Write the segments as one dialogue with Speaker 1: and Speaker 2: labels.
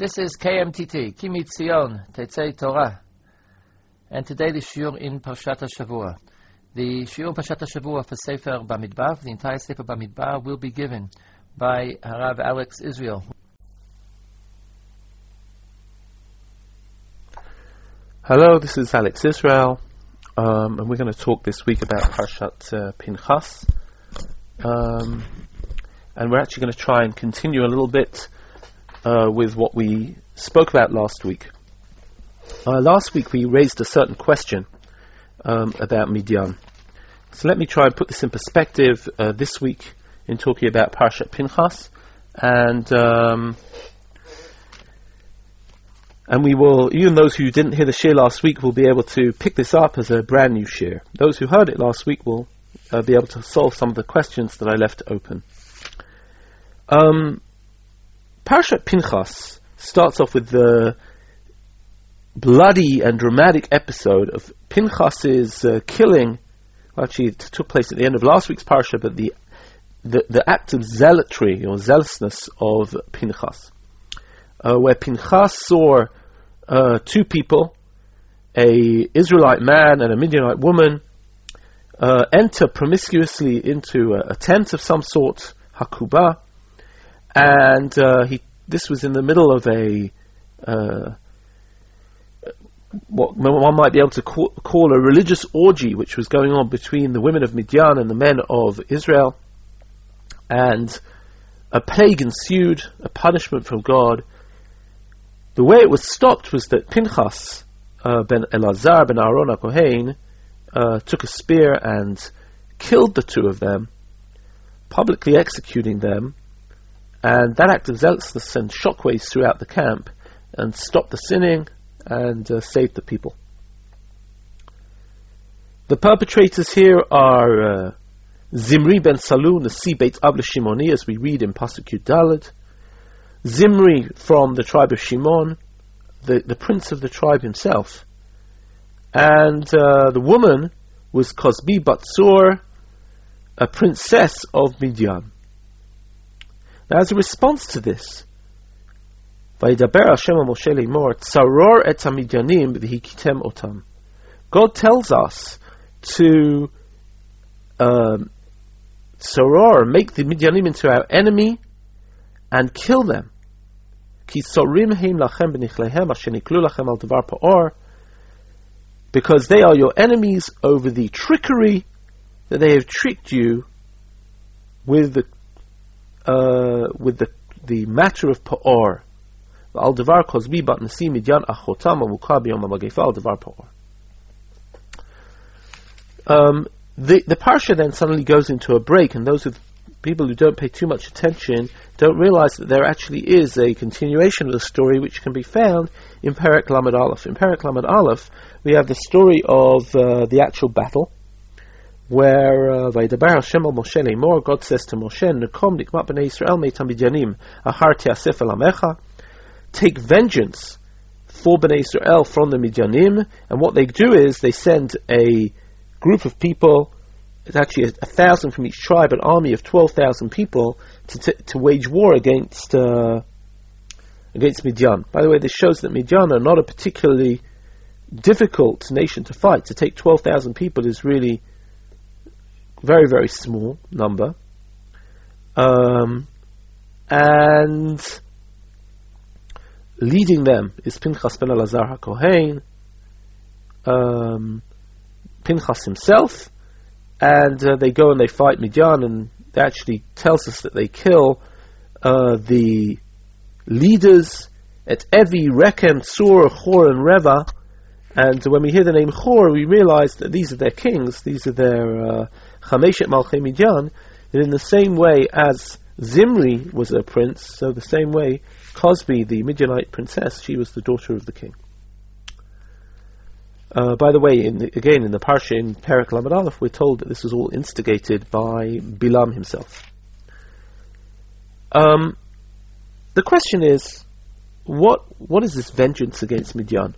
Speaker 1: This is KMTT, Ki MiTzion, Tetzei Torah. And today the shiur in Parshat Shavua. The shiur Parshat Shavua for Sefer Bamidbar, the entire Sefer Bamidbar, will be given by Harav Alex Israel.
Speaker 2: Hello, this is Alex Israel, um, and we're going to talk this week about Parshat uh, Pinchas. Um, and we're actually going to try and continue a little bit uh, with what we spoke about last week. Uh, last week we raised a certain question um, about Midian. So let me try and put this in perspective uh, this week in talking about Parshat Pinchas, and um, and we will, even those who didn't hear the shiur last week, will be able to pick this up as a brand new shiur. Those who heard it last week will uh, be able to solve some of the questions that I left open. Um, Parashat Pinchas starts off with the bloody and dramatic episode of Pinchas's uh, killing. Well, actually, it took place at the end of last week's parasha, but the, the, the act of zealotry or zealousness of Pinchas, uh, where Pinchas saw uh, two people, a Israelite man and a Midianite woman, uh, enter promiscuously into a, a, tent of some sort, Hakubah, and uh, he this was in the middle of a uh, what one might be able to call, call, a religious orgy, which was going on between the women of Midian and the men of Israel, and a plague ensued, a punishment from God. The way it was stopped was that Pinchas uh, ben Elazar ben Aaron Kohen uh, took a spear and killed the two of them, publicly executing them, and that act of zealousness sent shockwaves throughout the camp and stopped the sinning and uh, saved the people. The perpetrators here are uh, Zimri ben Salun, the Beit Abla Shimoni, as we read in Pasuk Dalet. Zimri from the tribe of Shimon, the, the prince of the tribe himself. And uh, the woman was Cosbi Batsur, a princess of Midian. Now, as a response to this, God tells us to um, soror, make the Midyanim into our enemy and kill them. Because they are your enemies over the trickery that they have tricked you with the uh, with the the matter of Pa'or. Al Devar Kozbi Bat Nasi Midyan Amukah B'Yom HaMagefa Al Devar Pa'or. Um, the the parsha then suddenly goes into a break, and those people who don't pay too much attention don't realize that there actually is a continuation of the story which can be found in Perek Lamed Aleph. In Lamed Aleph, we have the story of uh, the actual battle, where uh, Vaydabar Hashem al Moshe Lemor, God says to Moshe, b'nei meitam el take vengeance for b'nei Israel from the Midyanim, and what they do is they send a group of people, it's actually a, a thousand from each tribe, an army of 12,000 people, to, t- to wage war against, uh, against Midian. By the way, this shows that Midian are not a particularly difficult nation to fight. To take 12,000 people is really very, very small number. Um, and leading them is Pinchas ben Elazar HaKohen, um, Pinchas himself, and uh, they go and they fight Midian, and that actually tells us that they kill uh, the leaders at Evi, Rechem, Sur, Chor, and Reva. And when we hear the name Chor, we realize that these are their kings, these are their uh, Chameshet Malchei Midian, that in the same way as Zimri was a prince, so the same way Cosbi, the Midianite princess, she was the daughter of the king. Uh, by the way, in the, again in the parsha in Perek Lamed Aleph, we're told that this was all instigated by Bilam himself. Um, the question is, what what is this vengeance against Midian?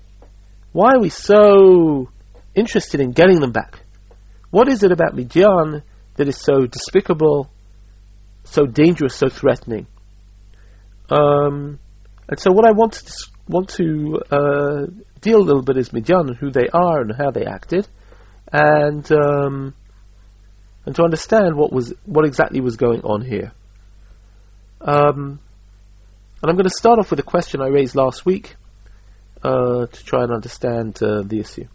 Speaker 2: Why are we so interested in getting them back? What is it about Midian that is so despicable, so dangerous, so threatening? Um, And so what I want to, want to uh, deal a little bit is Midian and who they are and how they acted, and um, and to understand what was what exactly was going on here. Um, and I'm going to start off with a question I raised last week uh, to try and understand uh, the issue.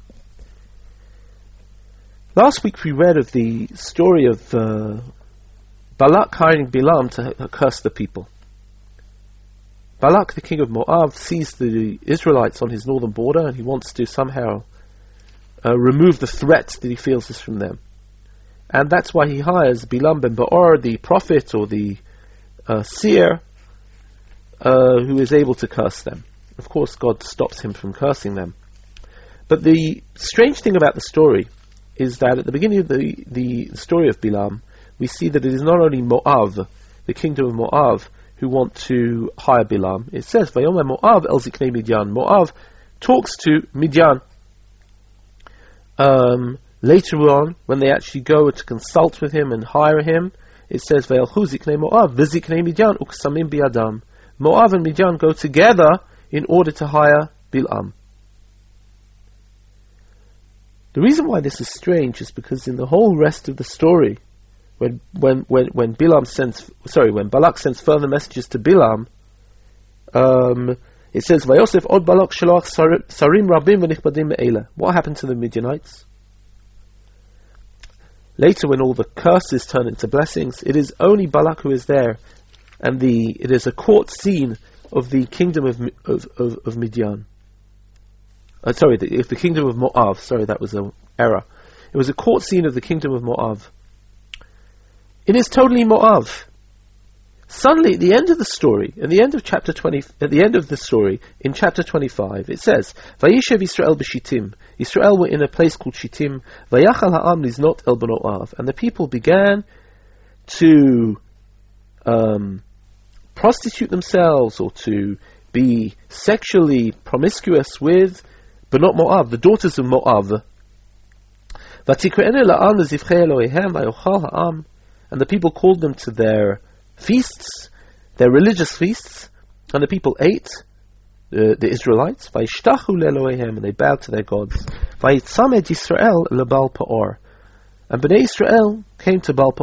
Speaker 2: Last week we read of the story of uh, Balak hiring Bilam to curse the people. Balak, the king of Moab, sees the Israelites on his northern border and he wants to somehow uh, remove the threat that he feels is from them. And that's why he hires Bilam ben Ba'or, the prophet or the uh, seer, uh, who is able to curse them. Of course, God stops him from cursing them. But the strange thing about the story is that at the beginning of the, the story of Bilam, we see that it is not only Moav, the kingdom of Moav, who want to hire Bilam. It says, Vayomer Moab el Ziknei Midian. Moab talks to Midian. Um, later on, when they actually go to consult with him and hire him, it says, Vayelchu Ziknei Moab, Viziknei Midian, Uksamim Biadam. Moav and Midian go together in order to hire Bilam. The reason why this is strange is because in the whole rest of the story, when when when when Bilam sends sorry when Balak sends further messages to Bilam, um, it says Vayosef od Balak shalach sarim rabim v'nichbadim me'ela. What happened to the Midianites? Later, when all the curses turn into blessings, it is only Balak who is there, and the it is a court scene of the kingdom of of of, of Midian. Uh, sorry, the, the kingdom of Moab. Sorry, that was an error. It was a court scene of the kingdom of Moab. It is totally Moab. Suddenly, at the end of the story, at the end of chapter 20, at the end of the story, in chapter 25, it says, Vayishev Israel b'Shittim. Israel were in a place called Shittim. Vayachal ha'am liznot el b'no'av. And the people began to um, prostitute themselves or to be sexually promiscuous with Benot Moab, the daughters of Moab. And the people called them to their feasts, their religious feasts, and the people ate, the, the Israelites, and they bowed to their gods. And Bnei Israel came to Baal.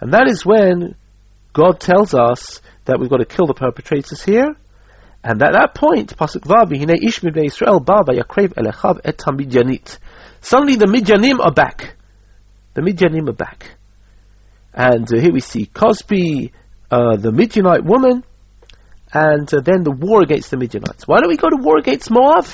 Speaker 2: And that is when God tells us that we've got to kill the perpetrators here, and at that point, Pasuk Hine Ish Israel Elechav Et HaMidyanit. Suddenly the Midyanim are back the Midianim are back. And uh, here we see Cosbi, uh, the Midianite woman, and uh, then the war against the Midianites. Why don't we go to war against Moab?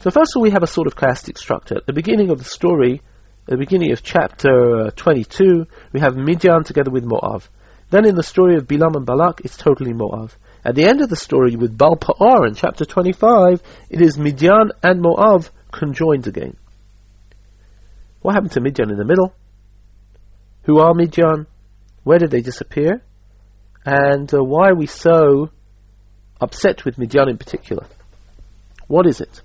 Speaker 2: So first of all, we have a sort of chiastic structure. At the beginning of the story, at the beginning of chapter uh, 22, we have Midian together with Moab. Then in the story of Bilam and Balak, it's totally Moab. At the end of the story with Baal Pa'ar in chapter 25, it is Midian and Moab conjoined again. What happened to Midian in the middle? Who are Midian? Where did they disappear? And uh, why are we so upset with Midian in particular? What is it?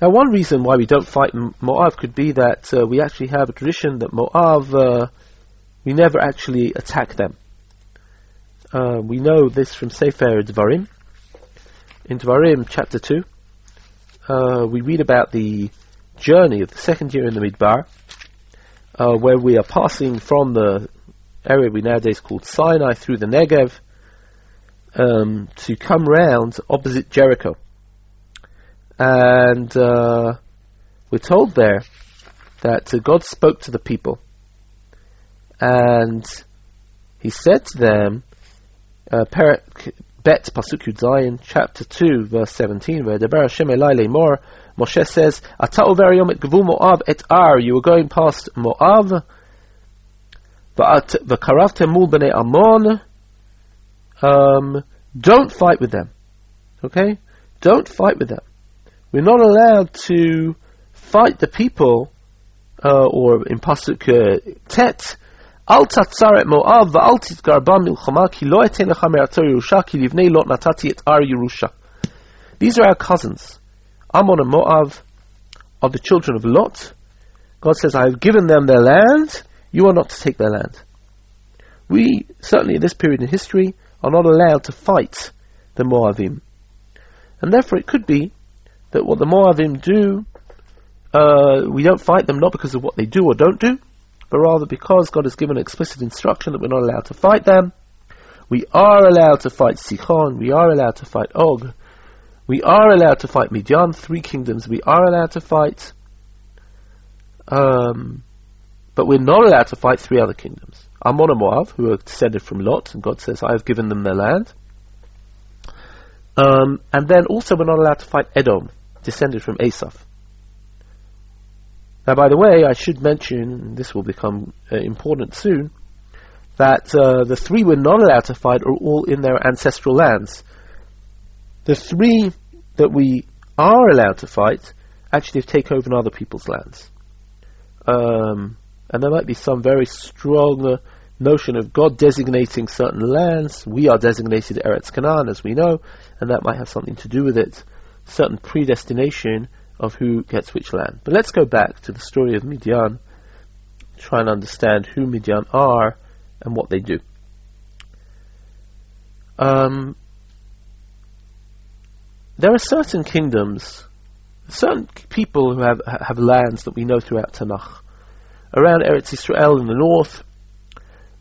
Speaker 2: Now, one reason why we don't fight Moab could be that uh, we actually have a tradition that Moab, uh, we never actually attack them. Uh, we know this from Sefer Dvarim. In Dvarim, chapter 2, uh, we read about the journey of the second year in the Midbar, uh, where we are passing from the area we nowadays call Sinai through the Negev um, to come round opposite Jericho. And uh, we're told there that uh, God spoke to the people and he said to them, uh, Bet Pasuk Zion, chapter 2, verse 17, where Deber Hashem Elai Lemor, Moshe says, Ata over yom et gvul Moab et Ar, you were going past Moab, v'karavtem mul b'nei Ammon, um, don't fight with them. Okay? Don't fight with them. We're not allowed to fight the people, uh, or in Pasuk uh, Tet, אל תצר את מואב ואל תתגר בה מלחמה כי לא אתן לך מארצו ירושה כי לבני לוט נתתי את הר ירושה. These are our cousins. Ammon and Moab are the children of Lot. God says, I have given them their land you are not to take their land. We, certainly in this period in history, are not allowed to fight the Moavim. And therefore it could be that what the Moavim do, uh, we don't fight them not because of what they do or don't do, but rather because God has given explicit instruction that we're not allowed to fight them. We are allowed to fight Sichon, we are allowed to fight Og, we are allowed to fight Midian, three kingdoms we are allowed to fight. Um, but we're not allowed to fight three other kingdoms. Ammon and Moab, who are descended from Lot, and God says, I have given them their land. Um, and then also we're not allowed to fight Edom, descended from Esav. Now, by the way, I should mention, this will become uh, important soon, that uh, the three we're not allowed to fight are all in their ancestral lands. The three that we are allowed to fight actually take over other people's lands. Um, and there might be some very strong uh, notion of God designating certain lands. We are designated Eretz Canaan, as we know, and that might have something to do with it. Certain predestination of who gets which land. But let's go back to the story of Midian, try and understand who Midian are and what they do. Um, there are certain kingdoms, certain people who have have lands that we know throughout Tanakh. Around Eretz Israel in the north,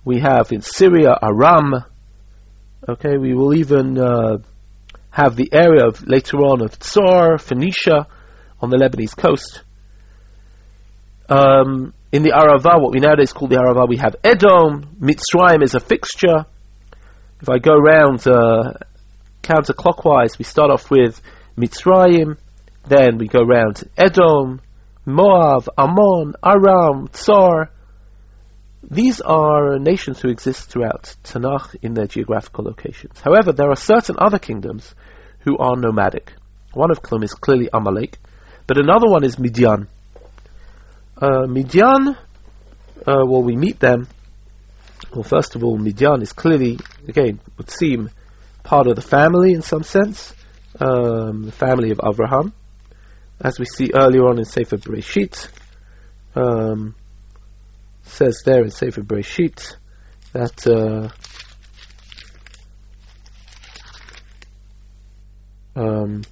Speaker 2: we have in Syria Aram. Okay, we will even uh, have the area of later on of Tsar, Phoenicia, on the Lebanese coast. Um, in the Arava, what we nowadays call the Arava, we have Edom. Mitzrayim is a fixture. If I go round uh, counterclockwise, we start off with Mitzrayim, then we go round Edom, Moab, Ammon, Aram, Tsar. These are nations who exist throughout Tanakh in their geographical locations. However, there are certain other kingdoms who are nomadic. One of them is clearly Amalek, but another one is Midian. Uh, Midian, uh, well, we meet them. Well, first of all, Midian is clearly, again, would seem part of the family in some sense, um, the family of Abraham, as we see earlier on in Sefer Bereshit. Um, says there in Sefer Bereshit that uh, um,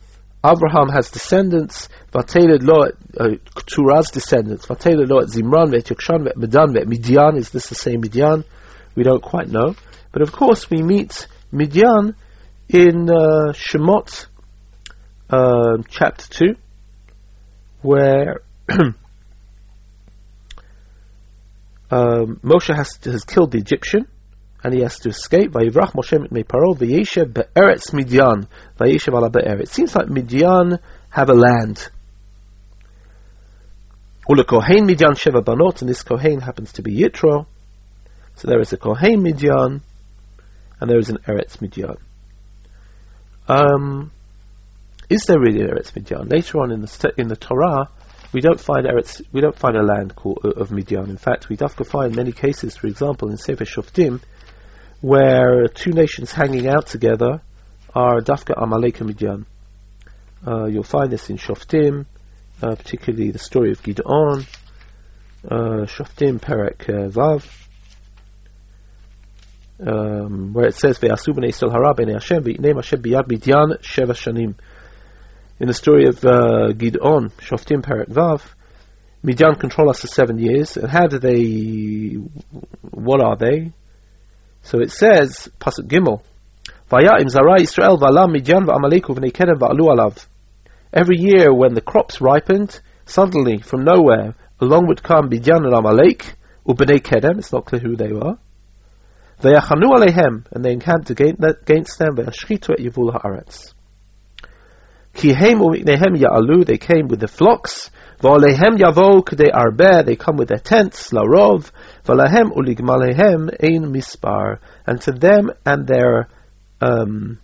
Speaker 2: Abraham has descendants, Vateled lo uh, Keturah's descendants, Vateled lo Zimran, Vet Yokshan, Vet Midian, is this the same Midian? We don't quite know. But of course we meet Midian in uh, Shemot uh, chapter 2, where um, Moshe has, has killed the Egyptian, and he has to escape. Vayivrach Moshe mitmei Paro v'yeshev be'eretz v'yeshev ala. It seems like Midian have a land. Ula Kohen Midian Sheva Banot, and this Kohen happens to be Yitro. So there is a Kohen Midian, and there is an Eretz Midian. Um, is there really an Eretz Midian? Later on in the in the Torah, we don't find Eretz, we don't find a land called, of Midian. In fact, we dafka find many cases, for example, in Sefer Shoftim, where two nations hanging out together are Dafka Amalek and Midian. Uh, you'll find this in Shoftim, uh, particularly the story of Gideon, uh, Shoftim Perek uh, Vav, um, where it says Ve'asu b'nei Yisrael hara b'nei Hashem v'yitneim Hashem sheva shanim. In the story of uh, Shoftim Perek Vav, Midian control us for seven years, and how do they? What are they? So it says, Pasuk Gimel, Vaya'im Zara Yisrael v'alam Midyan v'amaleku v'nei kedem v'alu alav. Every year when the crops ripened, suddenly, from nowhere, along would come Midyan and Amalek, u'b'nei kedem, it's not clear who they were, V'yachanu aleihem, and they encamped against them, v'yashchitu et yivul ha'aretz. Ki heim u'miknehem ya'alu, they came with the flocks, v'oleihem yavo k'dei arbeh, they come with their tents, larov, V'lahem uligmalehem ein mispar, and to them and their um,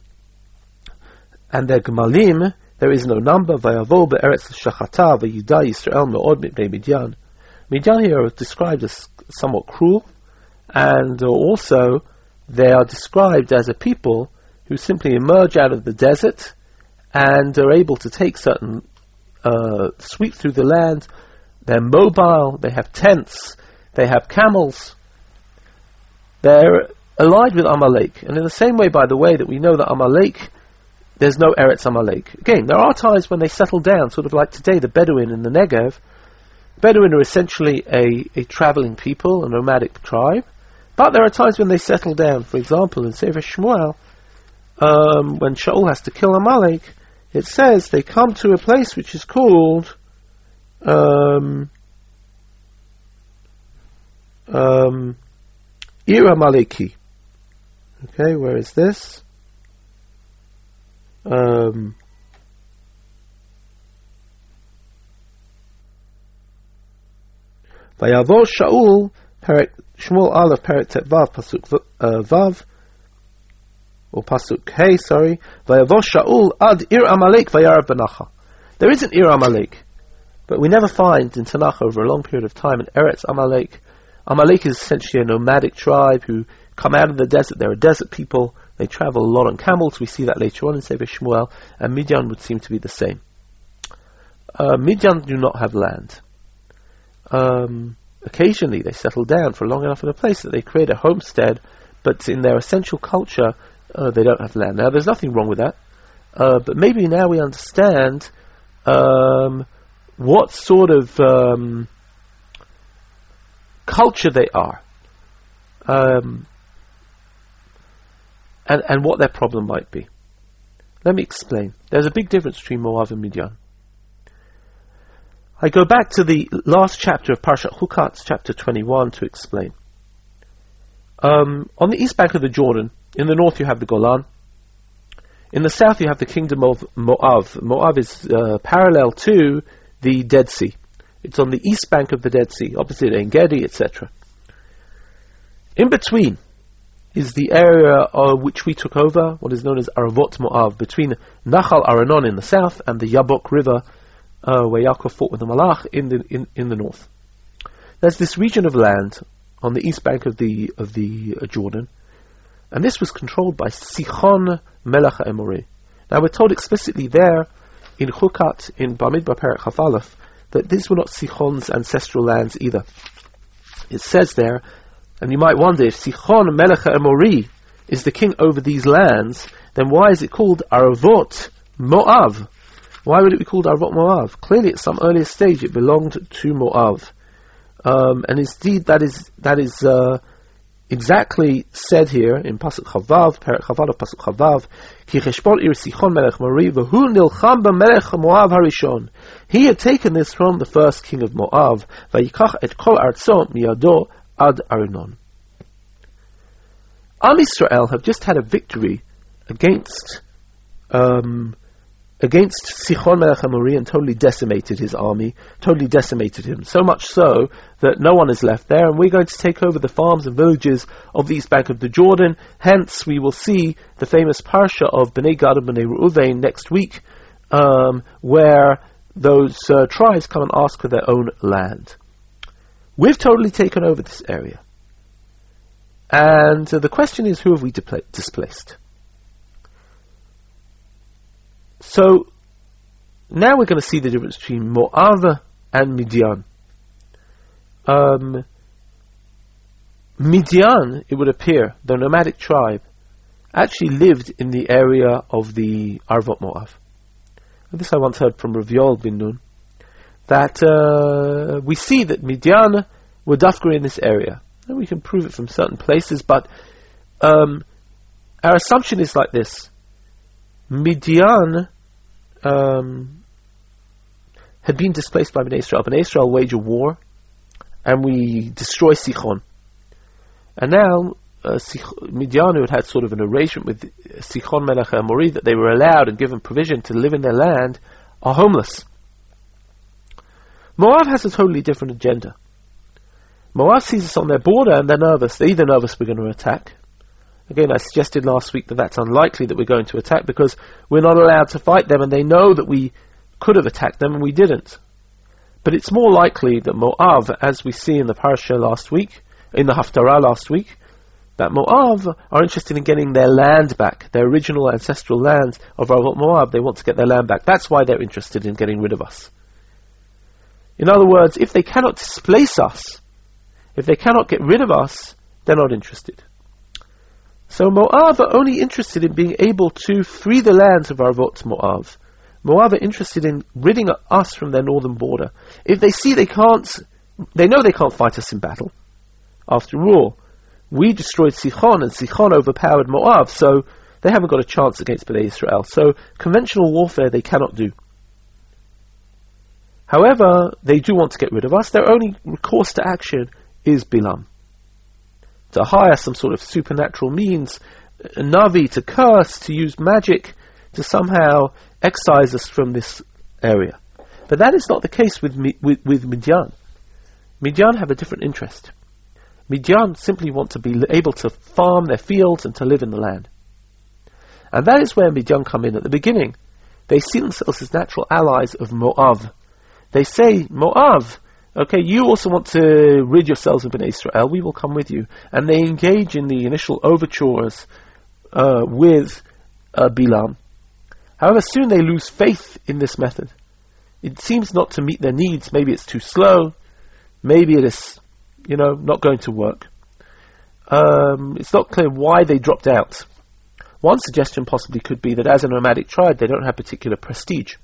Speaker 2: and their gmalim there is no number. Vayavo be'eretz shachata v'yida Yisrael me'od mipnei Midian. Midian here is described as somewhat cruel, and also they are described as a people who simply emerge out of the desert and are able to take certain uh, sweep through the land. They're mobile. They have tents. they have camels. They're allied with Amalek. And in the same way, by the way, that we know that Amalek, there's no Eretz Amalek. Again, there are times when they settle down, sort of like today, the Bedouin in the Negev. Bedouin are essentially a, a traveling people, a nomadic tribe. But there are times when they settle down. For example, in Sefer Shmuel, um, when Shaul has to kill Amalek, it says they come to a place which is called um, um, Ir Amaleki. Okay, where is this? Um, Vayavor Shaul, Shmuel Aleph, Perek Tet Vav, Pasuk uh, Vav, or Pasuk Hey, sorry. Vayavor Shaul ad Ir Amalek vayarav benacha. There is an Ir Amalek, but we never find in Tanakh over a long period of time an Eretz Amalek. Amalek is essentially a nomadic tribe who come out of the desert. They're a desert people. They travel a lot on camels. We see that later on in Sefer Shmuel. And Midian would seem to be the same. Uh, Midian do not have land. Um, occasionally they settle down for long enough in a place that they create a homestead, but in their essential culture, uh, they don't have land. Now, there's nothing wrong with that. Uh, but maybe now we understand um, what sort of um, culture they are. Um, and, and what their problem might be. Let me explain. There's a big difference between Moab and Midian. I go back to the last chapter of Parshat Chukat, chapter 21, to explain. Um, on the east bank of the Jordan, in the north you have the Golan. In the south you have the kingdom of Moab. Moab is uh, parallel to the Dead Sea. It's on the east bank of the Dead Sea, opposite En Gedi, etc. In between, is the area of which we took over, what is known as Aravot Moav, between Nachal Arnon in the south and the Yabok River, uh, where Yaakov fought with the Malach in the in, in the north. There's this region of land on the east bank of the of the uh, Jordan, and this was controlled by Sichon Melech Emori. Now we're told explicitly there in Chukat in Bamidbar Perek Chafalef that these were not Sichon's ancestral lands either. It says there and you might wonder if Sichon Melech Emori is the king over these lands, then why is it called Aravot Moav? Why would it be called Aravot Moav? Clearly, at some earlier stage, it belonged to Moav, um, and indeed that is that is uh, exactly said here in Pasuk Chavav, of Pasuk Chavav, Ki cheshbon ir Sichon Melech Mori v'hu nilcham b'melech Moav harishon. He had taken this from the first king of Moav, v'yikach et kol arzo miyado Ad Arnon. Am Israel have just had a victory against um, against Sichon Melech Amori and totally decimated his army, totally decimated him. So much so that no one is left there, and we're going to take over the farms and villages of the east bank of the Jordan. Hence, we will see the famous parsha of Bnei Gad and Bnei Reuven next week, um, where those uh, tribes come and ask for their own land. We've totally taken over this area. And uh, the question is, who have we displaced? So, now we're going to see the difference between Moab and Midian. Um, Midian, it would appear, the nomadic tribe, actually lived in the area of the Arvot Moab. And this I once heard from Rav Yoel bin Nun that uh, we see that Midian were Dafka in this area. And we can prove it from certain places, but um, our assumption is like this. Midian um, had been displaced by Bnei Israel. Bnei Israel wage a war, and we destroy Sichon. And now, uh, Midian, who had had sort of an arrangement with Sichon Melech Mori that they were allowed and given provision to live in their land, are homeless. Moab has a totally different agenda. Moab sees us on their border and they're nervous. They're either nervous we're going to attack. Again, I suggested last week that that's unlikely that we're going to attack because we're not allowed to fight them and they know that we could have attacked them and we didn't. But it's more likely that Moab, as we see in the parasha last week, in the Haftarah last week, that Moab are interested in getting their land back, their original ancestral land of Moab. They want to get their land back. That's why they're interested in getting rid of us. In other words, if they cannot displace us, If they cannot get rid of us, they're not interested. So Moab are only interested in being able to free the lands of Arvot Moab. Moab are interested in ridding us from their northern border. If they see they can't, they know they can't fight us in battle. After all, we destroyed Sichon and Sichon overpowered Moab, so they haven't got a chance against Bnei Israel. So conventional warfare they cannot do. However, they do want to get rid of us. Their only recourse to action is Bilam. To hire some sort of supernatural means, a Navi to curse, to use magic, to somehow excise us from this area. But that is not the case with, with, with Midian. Midian have a different interest. Midian simply want to be able to farm their fields and to live in the land. And that is where Midian come in at the beginning. They see themselves as natural allies of Moab. They say, Moab, okay, you also want to rid yourselves of Bnei Israel, we will come with you. And they engage in the initial overtures uh, with uh, Bilam. However, soon they lose faith in this method. It seems not to meet their needs. Maybe it's too slow. Maybe it is, you know, not going to work. Um, it's not clear why they dropped out. One suggestion possibly could be that as a nomadic tribe, they don't have particular prestige.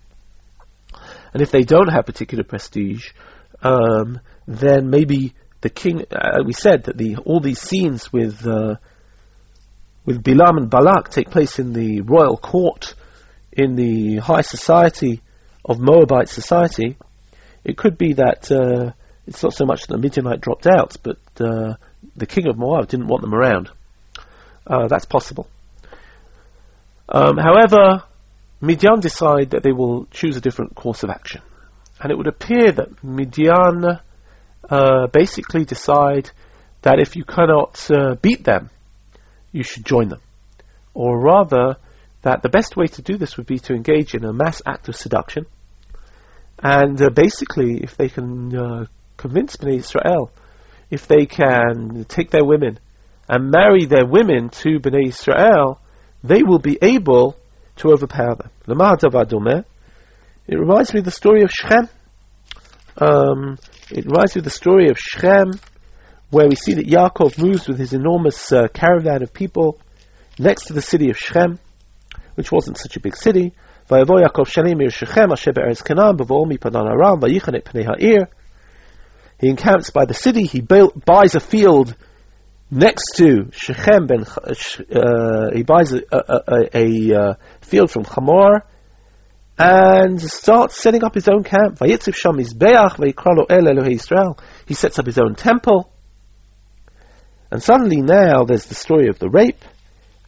Speaker 2: And if they don't have particular prestige, um, then maybe the king. Uh, we said that the all these scenes with uh, with Bilam and Balak take place in the royal court, in the high society of Moabite society. It could be that uh, it's not so much that the Midianite dropped out, but uh, the king of Moab didn't want them around. Uh, that's possible. Um, however, Midian decide that they will choose a different course of action. And it would appear that Midian uh, basically decide that if you cannot uh, beat them, you should join them. Or rather, that the best way to do this would be to engage in a mass act of seduction. And uh, basically, if they can uh, convince Bnei Israel, if they can take their women and marry their women to Bnei Israel, they will be able to overpower them. It reminds me of the story of Shechem. Um, it reminds me of the story of Shechem, where we see that Yaakov moves with his enormous uh, caravan of people next to the city of Shechem, which wasn't such a big city. He encamps by the city, he buys a field next to Shechem ben, uh, he buys a, a, a, a uh, field from Hamor and starts setting up his own camp. He sets up his own temple. And suddenly now there's the story of the rape.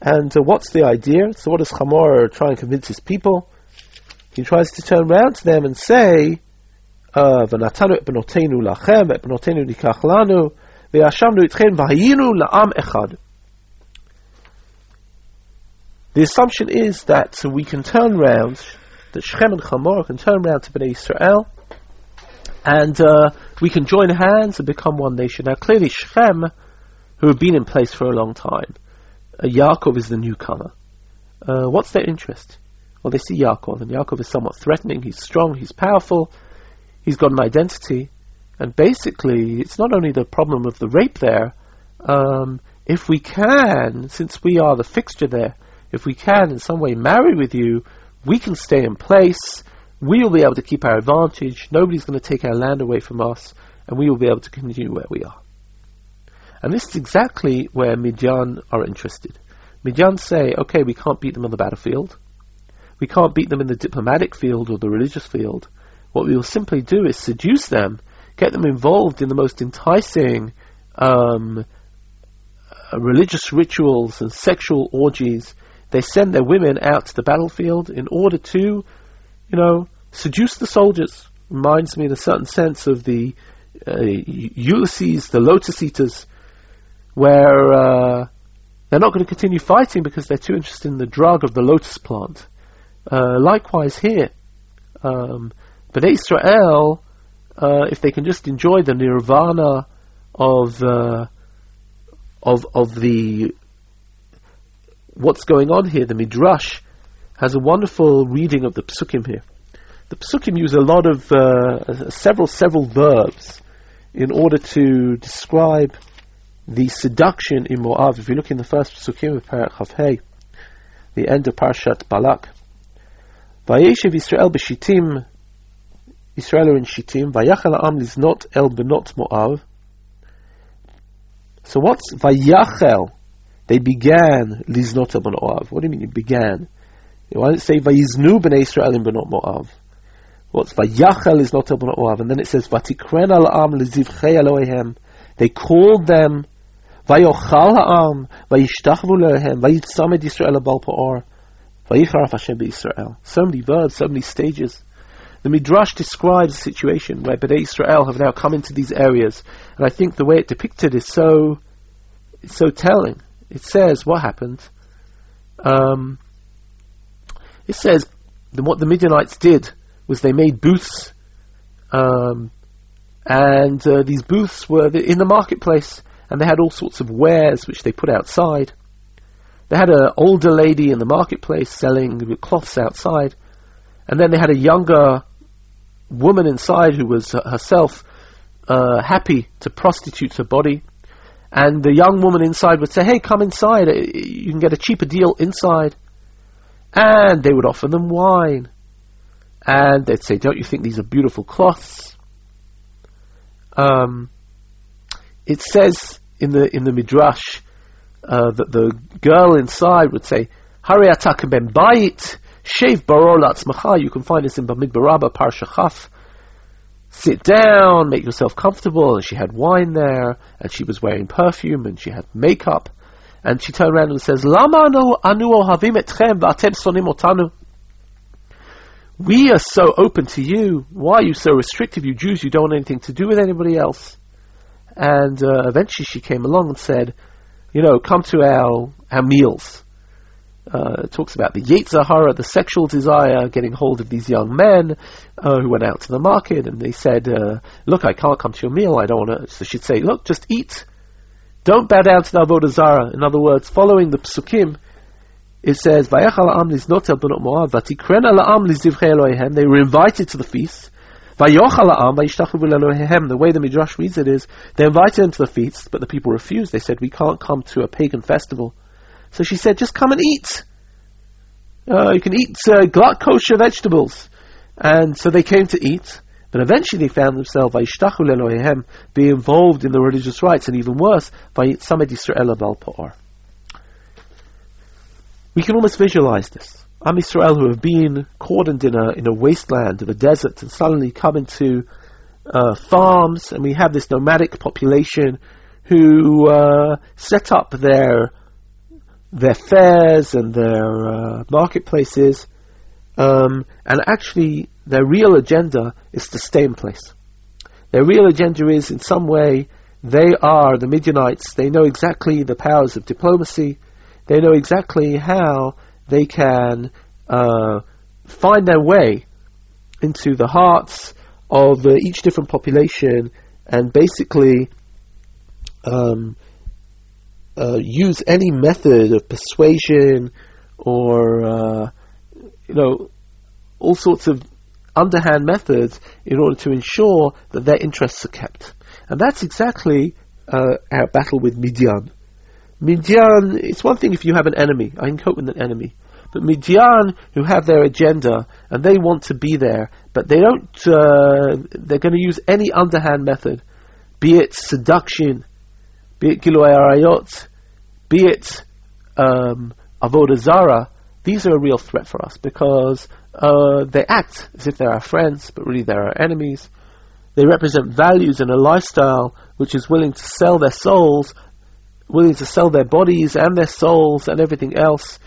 Speaker 2: And uh, what's the idea? So what does Hamor try and convince his people? He tries to turn around to them and say, uh, the assumption is that we can turn round, that Shechem and Chamor can turn around to Bnei Israel, and uh, we can join hands and become one nation. Now clearly Shechem, who have been in place for a long time, uh, Yaakov is the newcomer. Uh, what's their interest? Well, they see Yaakov, and Yaakov is somewhat threatening, he's strong, he's powerful, he's got an identity, and basically, it's not only the problem of the rape there. Um, if we can, since we are the fixture there, if we can in some way marry with you, we can stay in place. We will be able to keep our advantage. Nobody's going to take our land away from us, and we will be able to continue where we are. And this is exactly where Midian are interested. Midian say, okay, we can't beat them on the battlefield. We can't beat them in the diplomatic field or the religious field. What we will simply do is seduce them get them involved in the most enticing um, uh, religious rituals and sexual orgies. They send their women out to the battlefield in order to, you know, seduce the soldiers. Reminds me in a certain sense of the uh, Ulysses, the Lotus Eaters, where uh, they're not going to continue fighting because they're too interested in the drug of the lotus plant. Uh, likewise here, um, but Israel uh, if they can just enjoy the nirvana of uh, of of the what's going on here, the midrash has a wonderful reading of the psukim here. The psukim use a lot of uh, several several verbs in order to describe the seduction in Moab. If you look in the first Psukim of Parak Chavhei, the end of Parshat Balak, Vayeshev Israel b'Shittim, Israel in Shittim, Vayachal Am liznot el benot Moab. So what's Vayachel? They began liznot el benot Moab. What do you mean it began? Why did it say Vayiznu b'nei Israel in benot Moab? What's Vayachel is not el benot and then it says Vatikren al Am lizivchei Eloheim. They called them Vayochal ha'am, vayishtachvu lehem, vayitzamed Yisrael abal pa'or, vayicharaf Hashem Israel. So many verbs, so many stages. The Midrash describes a situation where Bnei Israel have now come into these areas, and I think the way it depicted is so, so telling. It says what happened. Um, it says that what the Midianites did was they made booths, um, and uh, these booths were in the marketplace and they had all sorts of wares which they put outside. They had an older lady in the marketplace selling cloths outside, and then they had a younger woman inside who was herself uh, happy to prostitute her body. And the young woman inside would say, "Hey, come inside. You can get a cheaper deal inside." And they would offer them wine, and they'd say, "Don't you think these are beautiful cloths?" Um, it says in the in the midrash uh, that the girl inside would say, "Hari ataka ben bayit, shave baror latzmacha." You can find this in Bamidbar Rabbah Parsha Chaf. Sit down, make yourself comfortable. And she had wine there, and she was wearing perfume, and she had makeup. And she turned around and says, "Lama anu ohavim etchem v'atem sonim otanu." We are so open to you. Why are you so restrictive, you Jews? You don't want anything to do with anybody else. And uh, eventually she came along and said, you know, come to our, our meals. Uh, talks about the Yetzer Hara, the sexual desire, getting hold of these young men uh, who went out to the market, and they said, uh, "Look, I can't come to your meal. I don't want to." So she'd say, "Look, just eat. Don't bow down to the avodah zara." In other words, following the psukim, it says, "Vayachal am liznot el benot Moab, vatikren am lizivchei They were invited to the feast. The way the Midrash reads it is, they invited him to the feast, but the people refused. They said, we can't come to a pagan festival. So she said, just come and eat. Uh, you can eat uh, kosher vegetables. And so they came to eat, but eventually they found themselves be involved in the religious rites, and even worse, by Samed Yisrael Bal We can almost visualize this. Am Israel who have been cordoned in a in a wasteland of a desert and suddenly come into uh, farms, and we have this nomadic population who uh, set up their their fairs and their uh, marketplaces, um, and actually their real agenda is to stay in place. Their real agenda is, in some way, they are the Midianites. They know exactly the powers of diplomacy. They know exactly how they can uh, find their way into the hearts of uh, each different population and basically um, uh, use any method of persuasion or uh, you know all sorts of underhand methods in order to ensure that their interests are kept. And that's exactly uh, our battle with Midian. Midian, it's one thing if you have an enemy. I can cope with an enemy. But Midian, who have their agenda and they want to be there, but they don't, uh, they're going to use any underhand method, be it seduction, be it Giloi Arayot, be it um, Avodah Zara, these are a real threat for us because uh, they act as if they're our friends, but really they're our enemies. They represent values and a lifestyle which is willing to sell their souls willing to sell their bodies and their souls and everything else.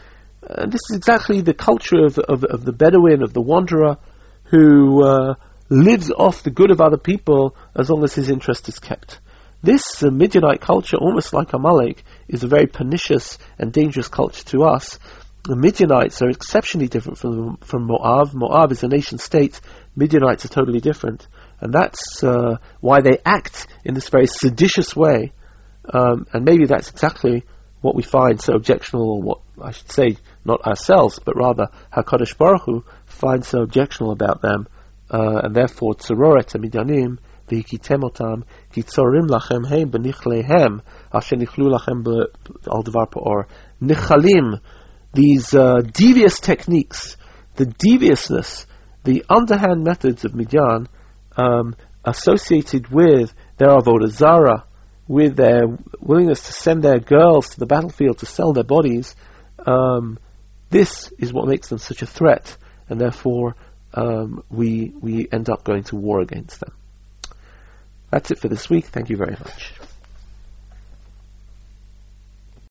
Speaker 2: And this is exactly the culture of, of, of the Bedouin, of the wanderer, who uh, lives off the good of other people as long as his interest is kept. This uh, Midianite culture, almost like Amalek, is a very pernicious and dangerous culture to us. The Midianites are exceptionally different from, from Moab. Moab is a nation state. Midianites are totally different. And that's uh, why they act in this very seditious way um, and maybe that's exactly what we find so objectionable, or what I should say, not ourselves, but rather HaKadosh Baruch Hu finds so objectionable about them, uh, and therefore Tzeroret and והכיתם אותם, כי צורים לכם הם בנכליהם, אשר נכלו לכם על דבר פאור. ניחלים, these uh, devious techniques, the deviousness, the underhand methods of Midian um, associated with their avodah zara, with their willingness to send their girls to the battlefield to sell their bodies, um, this is what makes them such a threat, and therefore um, we we end up going to war against them. That's it for this week. Thank you very much.